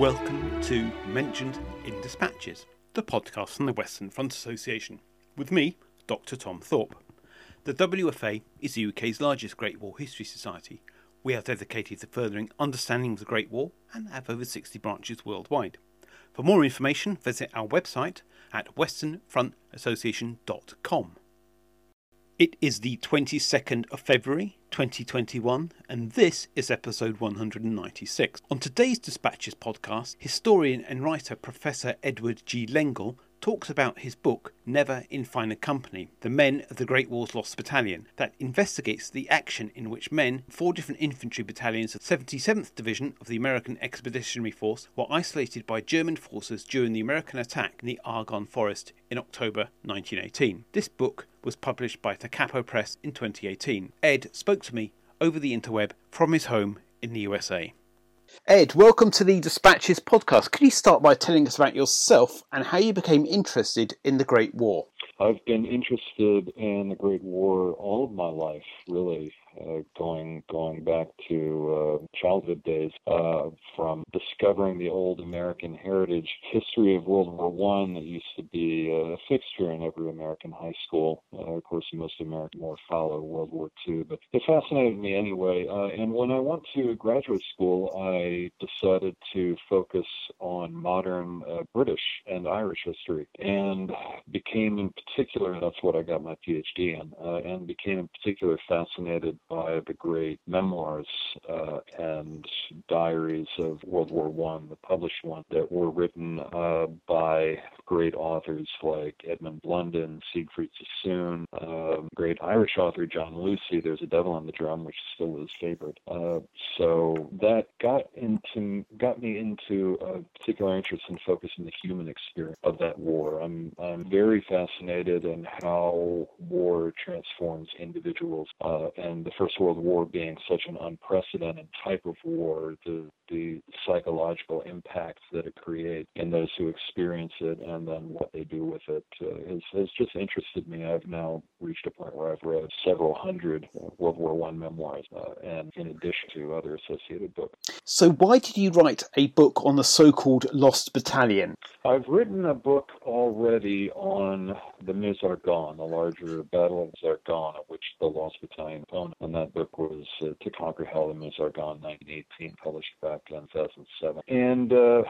Welcome to Mentioned in Dispatches, the podcast from the Western Front Association, with me, Dr. Tom Thorpe. The WFA is the UK's largest Great War History Society. We are dedicated to furthering understanding of the Great War and have over 60 branches worldwide. For more information, visit our website at westernfrontassociation.com. It is the 22nd of February 2021, and this is episode 196. On today's Dispatches podcast, historian and writer Professor Edward G. Lengel talks about his book, Never in Finer Company The Men of the Great War's Lost Battalion, that investigates the action in which men, four different infantry battalions of 77th Division of the American Expeditionary Force, were isolated by German forces during the American attack in the Argonne Forest in October 1918. This book was published by Da Capo Press in 2018. Ed spoke to me over the interweb from his home in the USA. Ed, welcome to the Dispatches podcast. Could you start by telling us about yourself and how you became interested in the Great War? I've been interested in the Great War all of my life, really uh, going going back to uh, childhood days, uh, from discovering the old American heritage history of World War One that used to be a fixture in every American high school. Uh, of course, most American war follow World War Two, but it fascinated me anyway. Uh, and when I went to graduate school, I decided to focus on modern uh, British and Irish history, and became in particular that's what I got my PhD in, and became in particular fascinated by the great memoirs uh, and diaries of World War One, the published one that were written uh, by great authors like Edmund Blunden, Siegfried Sassoon, uh, great Irish author John Lucy. There's a Devil on the Drum, which is still his favorite. Uh, so that got into got me into a particular interest in focusing the human experience of that war. I'm I'm very fascinated in how war transforms individuals uh, and the First World War being such an unprecedented type of war, the the psychological impacts that it creates in those who experience it, and then what they do with it uh, has, has just interested me. I've now reached a point where I've read several hundred World War One memoirs, uh, and in addition to other associated books. So, why did you write a book on the so-called Lost Battalion? I've written a book already on the Meuse-Argonne, the larger Battle of Meuse-Argonne, of which the Lost Battalion opponent, and that book was uh, To Conquer Hell, the Meuse-Argonne, 1918, published back in 2007. And uh,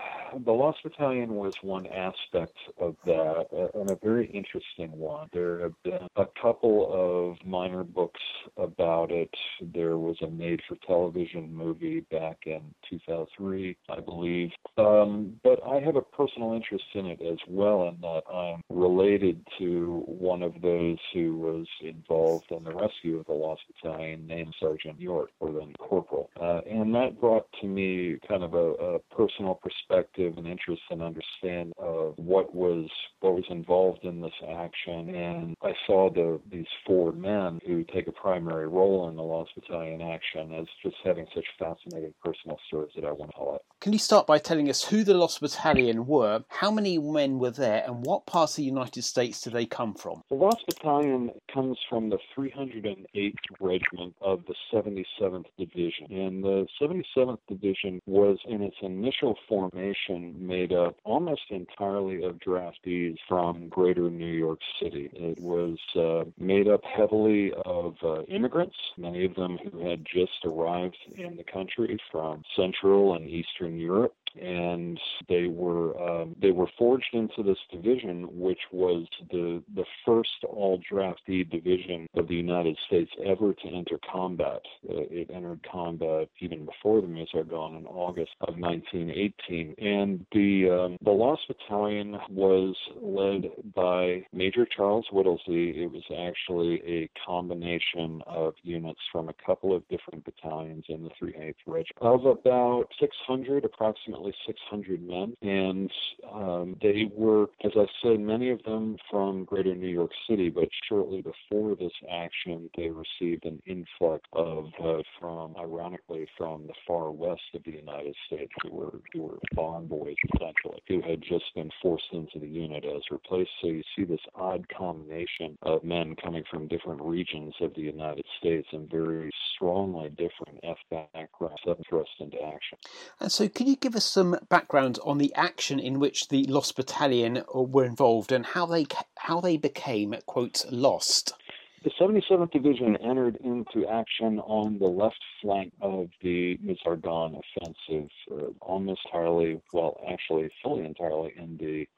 the Lost Battalion was one aspect of that, uh, and a very interesting one. There have been a couple of minor books about it. There was a made-for-television movie back in 2003, I believe. Um, but I have a personal interest in it as well, in that I'm related to one of those who was involved in the rescue of the Lost Battalion, named Sergeant York, or then Corporal. Uh, and that brought to me kind of a, a personal perspective and interest and understand of what was what was involved in this action. And I saw the these four men who take a primary role in the Lost Battalion action as just having such fascinating personal stories that I want to highlight. Can you start by telling us who the Lost Battalion were, how many men were there, and what parts of the United States do they come from? The Lost Battalion comes from the 308th Regiment of the 77th Division. And the 77th Division was in its initial formation made up almost entirely of draftees from greater New York City. It was uh, made up heavily of uh, immigrants, many of them who had just arrived in the country from Central and Eastern Europe and they were um, they were forged into this division, which was the the first all draftee division of the United States ever to enter combat. Uh, it entered combat even before the Meuse-Argonne in August of 1918, and the um, the Lost Battalion was led by Major Charles Whittlesey. It was actually a combination of units from a couple of different battalions in the 308th Regiment of about 600 approximately approximately 600 men, and um, they were, as I said, many of them from greater New York City, but shortly before this action, they received an influx of, uh, from, ironically, from the far west of the United States, who were, who were farm boys, essentially, who had just been forced into the unit as replaced. So you see this odd combination of men coming from different regions of the United States and very strongly different ethnic backgrounds. 77th thrust into action. And so, can you give us some background on the action in which the Lost Battalion were involved and how they how they became quote lost? The 77th Division entered into action on the left flank of the Meuse-Argonne offensive, uh, almost entirely, well, actually fully entirely in the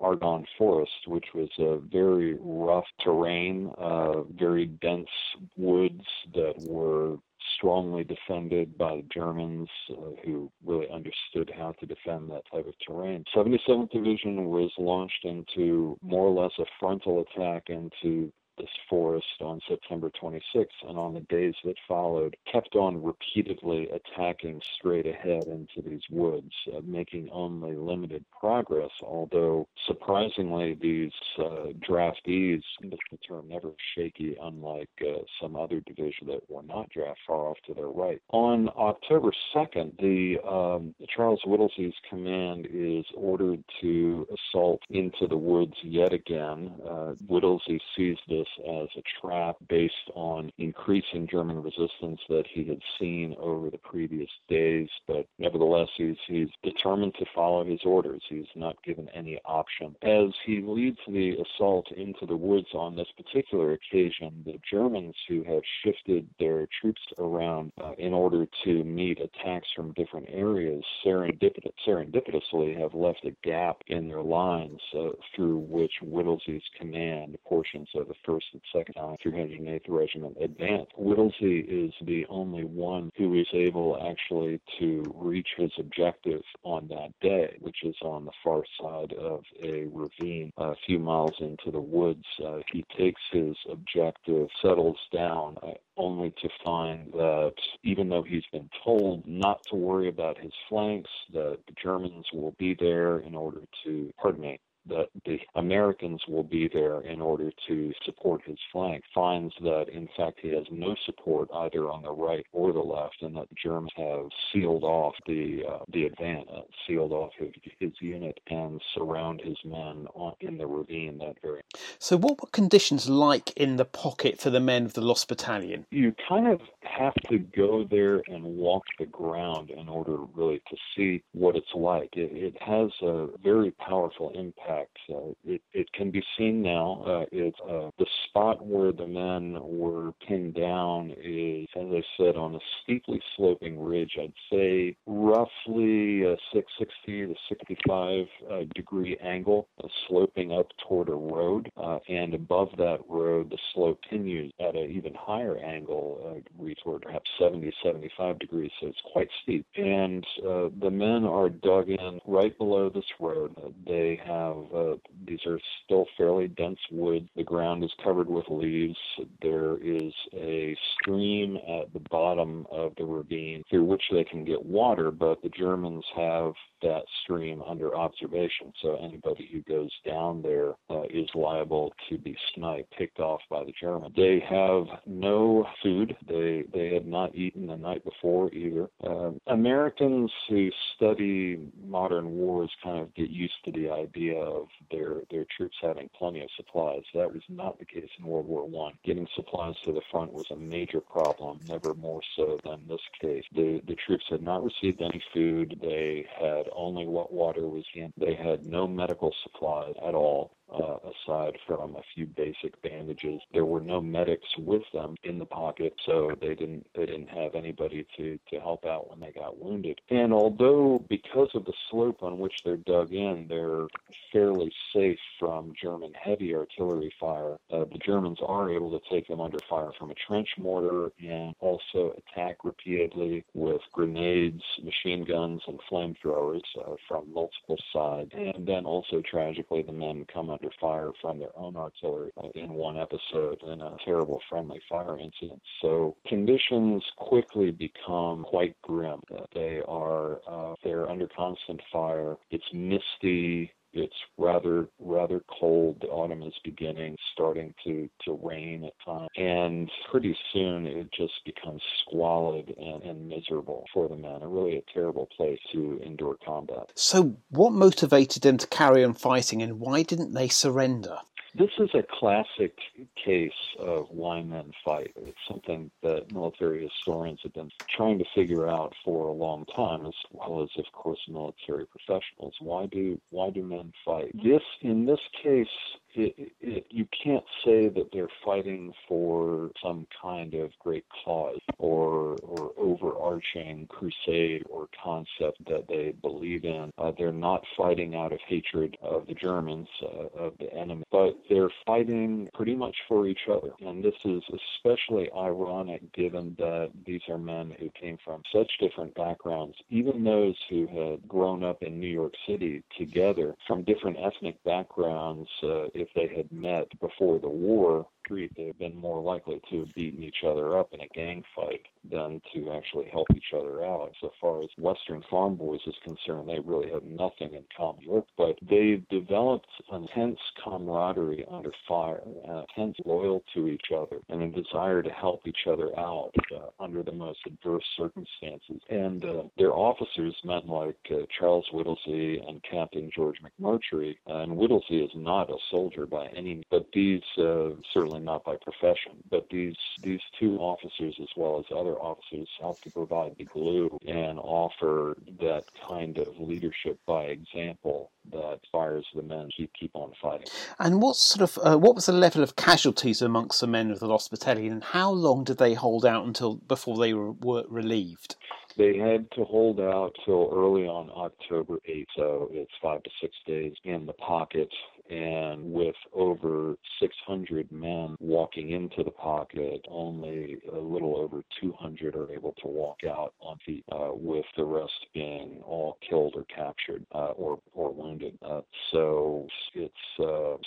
Argonne Forest, which was a very rough terrain, uh, very dense woods that were strongly defended by the Germans, uh, who really understood how to defend that type of terrain. 77th Division was launched into more or less a frontal attack into this forest on September 26th and on the days that followed, kept on repeatedly attacking straight ahead into these woods, uh, making only limited progress, although surprisingly, these uh, draftees, the term never shaky, unlike uh, some other division that were not draft far off to their right. On October 2nd, the um, Charles Whittlesey's command is ordered to assault into the woods yet again. Uh, Whittlesey sees this as a trap based on increasing German resistance that he had seen over the previous days. But nevertheless, he's, he's determined to follow his orders. He's not given any option. As he leads the assault into the woods on this particular occasion, the Germans who have shifted their troops around uh, in order to meet attacks from different areas serendipit- serendipitously have left a gap in their lines uh, through which Whittlesey's command, portions of the 1st and 2nd 308th Regiment advanced. Whittlesey is the only one who is able actually to reach his objective on that day, which is on the far side of a ravine a few miles into the woods. Uh, he takes his objective, settles down, uh, only to find that even though he's been told not to worry about his flanks, that the Germans will be there in order to, pardon me, that the Americans will be there in order to support his flank, finds that in fact he has no support either on the right or the left, and that the Germans have sealed off the uh, the advance, uh, sealed off his, his unit, and surround his men on, in the ravine that very. So, what were conditions like in the pocket for the men of the Lost Battalion? You kind of have to go there and walk the ground in order really to see what it's like. It, it has a very powerful impact uh, it, it can be seen now. Uh, it's uh, the spot where the men were pinned down is, as I said, on a steeply sloping ridge. I'd say roughly a 660 to 65 uh, degree angle, uh, sloping up toward a road. Uh, and above that road, the slope continues at an even higher angle, uh, toward perhaps 70, 75 degrees. So it's quite steep. And uh, the men are dug in right below this road. Uh, they have uh, these are still fairly dense woods. The ground is covered with leaves. There is a stream at the bottom of the ravine through which they can get water, but the Germans have that stream under observation. So anybody who goes down there uh, is liable to be sniped, picked off by the Germans. They have no food. They they had not eaten the night before either. Uh, Americans who study modern wars kind of get used to the idea of their their troops having plenty of supplies. That was not the case in World War One. Getting supplies to the front was a major problem, never more so than this case. The the troops had not received any food. They had only what water was in. They had no medical supplies at all uh, aside from a few basic bandages. There were no medics with them in the pocket, so they didn't they didn't have anybody to to help out when they got wounded. And although because of the slope on which they're dug in, they're fairly safe from German heavy artillery fire, uh, the Germans are able to take them under fire from a trench mortar and also attack repeatedly with grenades, machine guns, and flamethrowers uh, from multiple sides. And then also tragically, the men come under fire from their own artillery in one episode in a terrible friendly fire incident. So conditions quickly become quite grim. They are uh, they're under constant fire. It's misty. It's rather rather cold. The autumn is beginning, starting to to rain at times, and pretty soon it just becomes squalid and, and miserable for the men. A really a terrible place to endure combat. So, what motivated them to carry on fighting, and why didn't they surrender? This is a classic case of why men fight. It's something that military historians have been trying to figure out for a long time, as well as, of course, military professionals. Why do why do men fight? This in this case, it, it, you can't say that they're fighting for some kind of great cause or or overarching crusade or concept that they believe in. Uh, they're not fighting out of hatred of the Germans, uh, of the enemy, but they're fighting pretty much for each other. And this is especially ironic given that these are men who came from such different backgrounds, even those who had grown up in New York City together from different ethnic backgrounds. Uh, if they had met before the war, street, they have been more likely to have beaten each other up in a gang fight than to actually help each other out. So far as Western Farm Boys is concerned, they really have nothing in common. But they've developed an intense camaraderie under fire, an intense loyal to each other, and a desire to help each other out uh, under the most adverse circumstances. And uh, their officers, men like uh, Charles Whittlesey and Captain George McMurtry, and Whittlesey is not a soldier by any but these uh, certainly not by profession. But these these two officers, as well as other officers, help to provide the glue and offer that kind of leadership by example that fires the men to keep on fighting. And what sort of uh, what was the level of casualties amongst the men of the Lost Battalion, and how long did they hold out until before they were, were relieved? They had to hold out till early on October 8th, so it's five to six days in the pocket and with over 600 men walking into the pocket, only a little over 200 are able to walk out on feet, uh, with the rest being all killed or captured uh, or or wounded. Uh, so it's 66%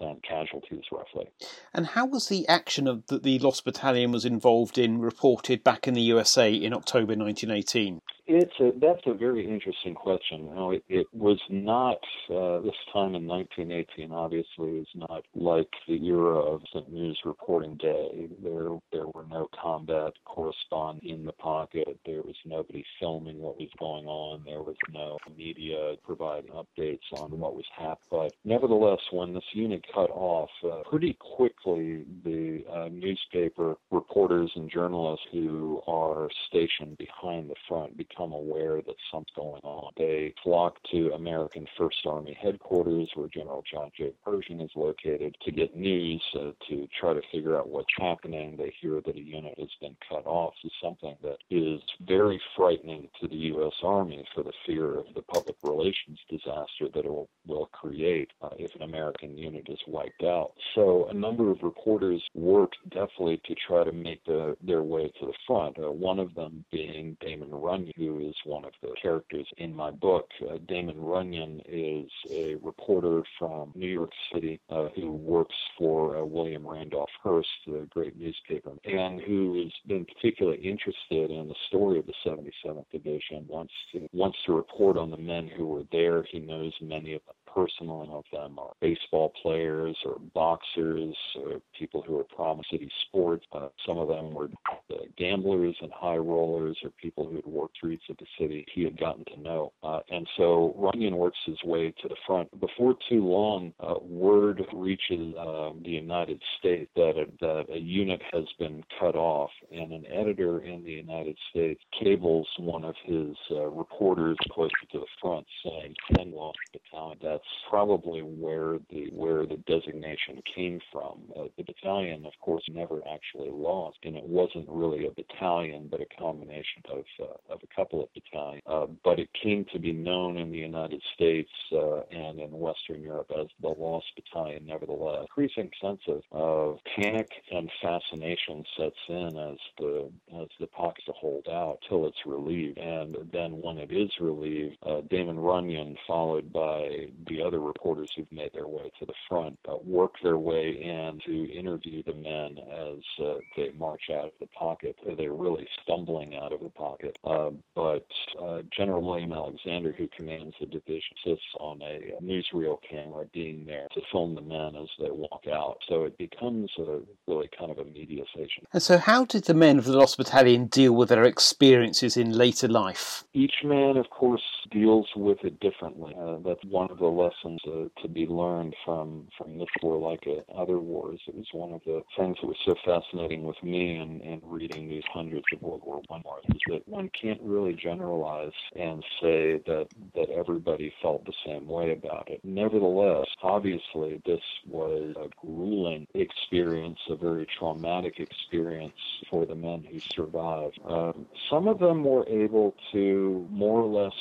uh, casualties roughly. And how was the action of that the Lost Battalion was involved in reported back in the USA in October 1918? It's a that's a very interesting question. Know, it, it was not uh, this time in 1918. Obviously, is not like the era of the News reporting day. There there were no combat correspondents in the pocket. There was nobody filming what was going on. There was no media providing updates on what was happening. But nevertheless, when this unit cut off, uh, pretty quickly the uh, newspaper reporters and journalists who are stationed behind the front become aware that something's going on. They flock to American First Army headquarters, where General John J. Pershing is located, to get news, uh, to try to figure out what's happening. They hear that a unit has been cut off. Is something that is very frightening to the U.S. Army for the fear of the public relations disaster that it will, will create uh, if an American unit is wiped out. So a number of reporters worked definitely to try to make the, their way to the front. Uh, one of them being Damon Runyon, who is one of the characters in my book. Uh, Damon Runyon is a reporter from New York City uh, who works for uh, William Randolph Hearst, the great newspaper, and who has been particularly interested in the story of the 77th Division. Wants to wants to report on the men who were there. He knows many of them personally. Of them are baseball players or boxers, or people who are from city sports. Uh, some of them were uh, gamblers and high rollers, or people who had worked streets of the city he had gotten to know. Uh, and so Runyon works his way to the front. Before too long, uh, word reaches uh, the United States that a, that a unit has been cut off, and an editor in the United States cables one of his uh, reporters closer to the front, saying 10 lost battalion. That's probably where the where the designation came from. Uh, the battalion, of course, never actually lost, and it wasn't really a battalion, but a combination of uh, of a couple of battalions. Uh, but it came to be known in the United States uh, and in Western Europe as the Lost Battalion. Nevertheless, increasing sense of, of panic and fascination sets in as the as the pockets hold out till it's relieved, and then when it is relieved, uh, Damon Runyon, followed by the other reporters who've made their way to the front, uh, work their way in to interview the men as uh, they march out of the pocket. They're really stumbling out of the pocket. Uh, but uh, uh, General William Alexander, who commands the division, sits on a newsreel camera being there to film the men as they walk out. So it becomes a really kind of a media station. And so, how did the men of the Lost Battalion deal with their experiences in later life? Each man, of course, deals with it differently. Uh, that's one of the lessons uh, to be learned from from this war, like uh, other wars. It was one of the things that was so fascinating with me and, and reading these hundreds of World War One wars is that one can't really generalize and say that that everybody felt the same way about it. Nevertheless, obviously, this was a grueling experience, a very traumatic experience for the men who survived. Um, some of them were able to more or less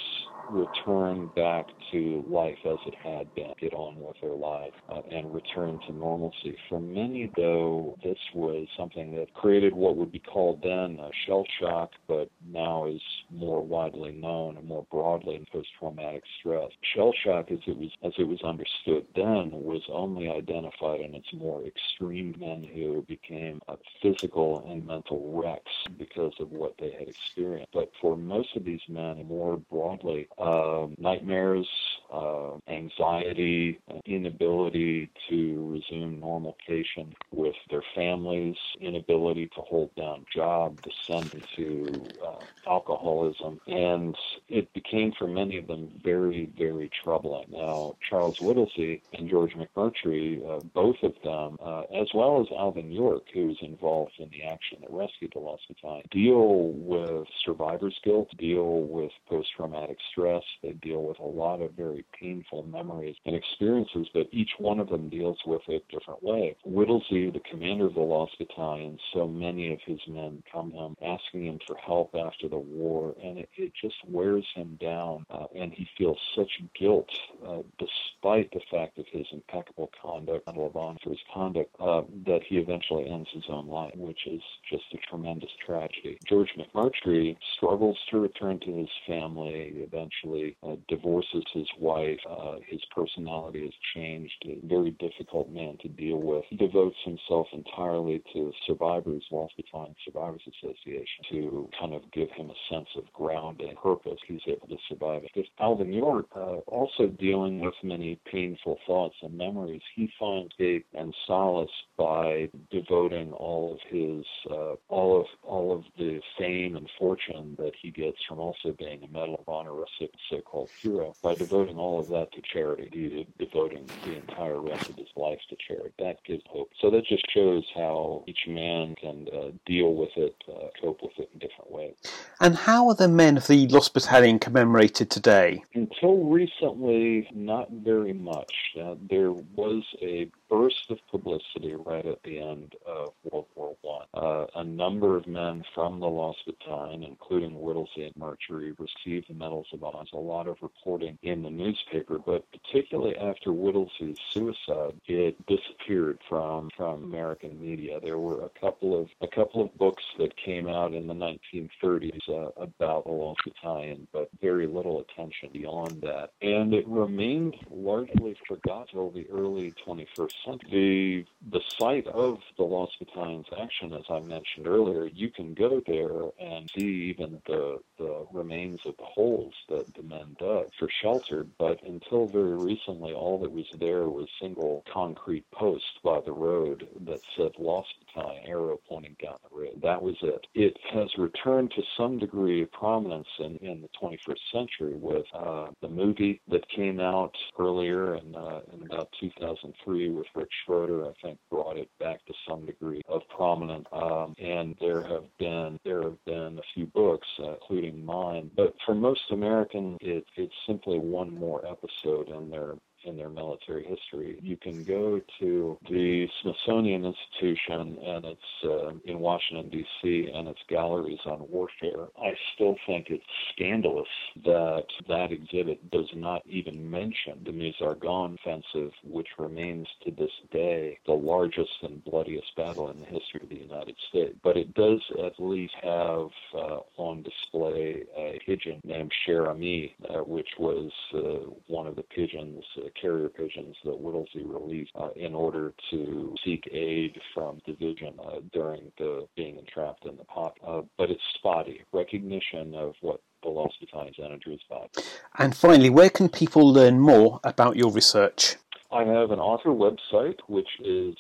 return back to life as it had been, get on with their life, uh, and return to normalcy. For many, though, this was something that created what would be called then a shell shock, but now is more widely known and more broadly in post-traumatic stress. Shell shock, as it was as it was understood then, was only identified in its more extreme men who became physical and mental wrecks because of what they had experienced. But for most of these men, more broadly, uh, nightmares, uh, anxiety, inability to resume normalization with their families, inability to hold down job, descent into uh, alcoholism, and it became for many of them very, very troubling. Now, Charles Whittlesey and George McMurtry, uh, both of them, uh, as well as Alvin York, who was involved in the action that rescued the Lost Battalion, deal with survivor's guilt, deal with post-traumatic stress. They deal with a lot of very painful memories and experiences, but each one of them deals with it a different way. Whittlesey, the commander of the Lost Battalion, so many of his men come him asking him for help after the war, and it, it just wears him down, uh, and he feels such guilt uh, despite the fact of his impeccable conduct, Honor for his conduct, uh, that he eventually ends his own life, which is just a tremendous tragedy. George McMurtry struggles to return to his family, eventually uh, divorces his wife. Uh, his personality has changed. A very difficult man to deal with. He devotes himself entirely to Survivors, Lost Battalion Survivors Association, to kind of give him a sense of ground and purpose. He's able to survive it. Alvin York, uh, also dealing with many painful thoughts and memories, he finds escape and solace by devoting all of his, uh, all of all of the fame and fortune that he gets from also being a Medal of Honor recipient, so-called hero, by devoting all of that to charity, he, devoting the entire rest of his life to charity. That gives hope. So that just shows how each man can uh, deal with it, uh, cope with it in different ways. And how are the men of the Lost Battalion commemorated today? Until recently, not very much. Uh, there was a burst of publicity right at the end of World War One. Uh, a number of men from the Lost Battalion, including Whittlesey and McMurtry, received the Medals of Honor. A lot of reporting in the newspaper, but particularly after Whittlesey's suicide, it disappeared from from American media. There were a couple of a couple of books that came out in the 1930s uh, about the Lost Battalion, but very little attention beyond that, and it remained largely forgotten until the early 21st the the site of the Lost Battalion's action, as I mentioned earlier, you can go there and see even the the remains of the holes that the men dug for shelter. But until very recently, all that was there was single concrete posts by the road that said Lost Battalion, arrow pointing down the road. That was it. It has returned to some degree of prominence in, in the 21st century with uh, the movie that came out earlier in, uh, in about 2003 with Rick Schroder, I think, brought it back to some degree of prominence. Um, and there have been there have been a few books, uh, including mine. But for most Americans, it, it's simply one more episode in their in their military history. You can go to the Smithsonian Institution, and it's uh, in Washington, D.C., and its galleries on warfare. I still think it's scandalous that that exhibit does not even mention the Meuse-Argonne offensive, which remains to this day the largest and bloodiest battle in the history of the United States. But it does at least have uh, on display a pigeon named Cher Ami, uh, which was uh, one of the pigeons, uh, carrier pigeons that Whittlesey released uh, in order to seek aid from division uh, during the being entrapped in the pocket. Uh, but it's spotty. Recognition of what the lost battalions energy is about. And finally, where can people learn more about your research? I have an author website, which is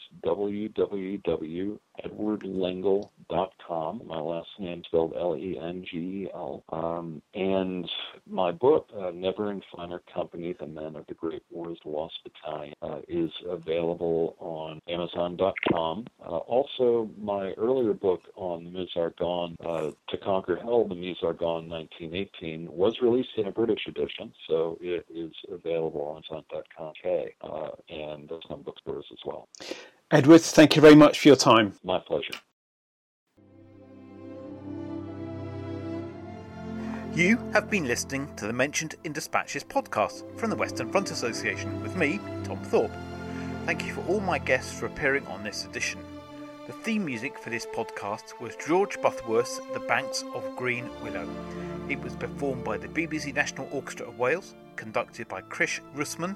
www.edwardlengel.com. My last name spelled L-E-N-G-E-L. Um, and my book, uh, Never in Finer Company, The Men of the Great War's Lost Battalion, uh, is available on Amazon.com. Uh, also, my earlier book on the Meuse-Argonne, uh, To Conquer Hell, the Meuse-Argonne 1918, was released in a British edition, so it is available on Amazon.com. Uh, and some bookstores as well. Edward, thank you very much for your time. My pleasure. You have been listening to the Mentioned in Dispatches podcast from the Western Front Association with me, Tom Thorpe. Thank you for all my guests for appearing on this edition. The theme music for this podcast was George Butterworth's The Banks of Green Willow. It was performed by the BBC National Orchestra of Wales, conducted by Kriss Russman,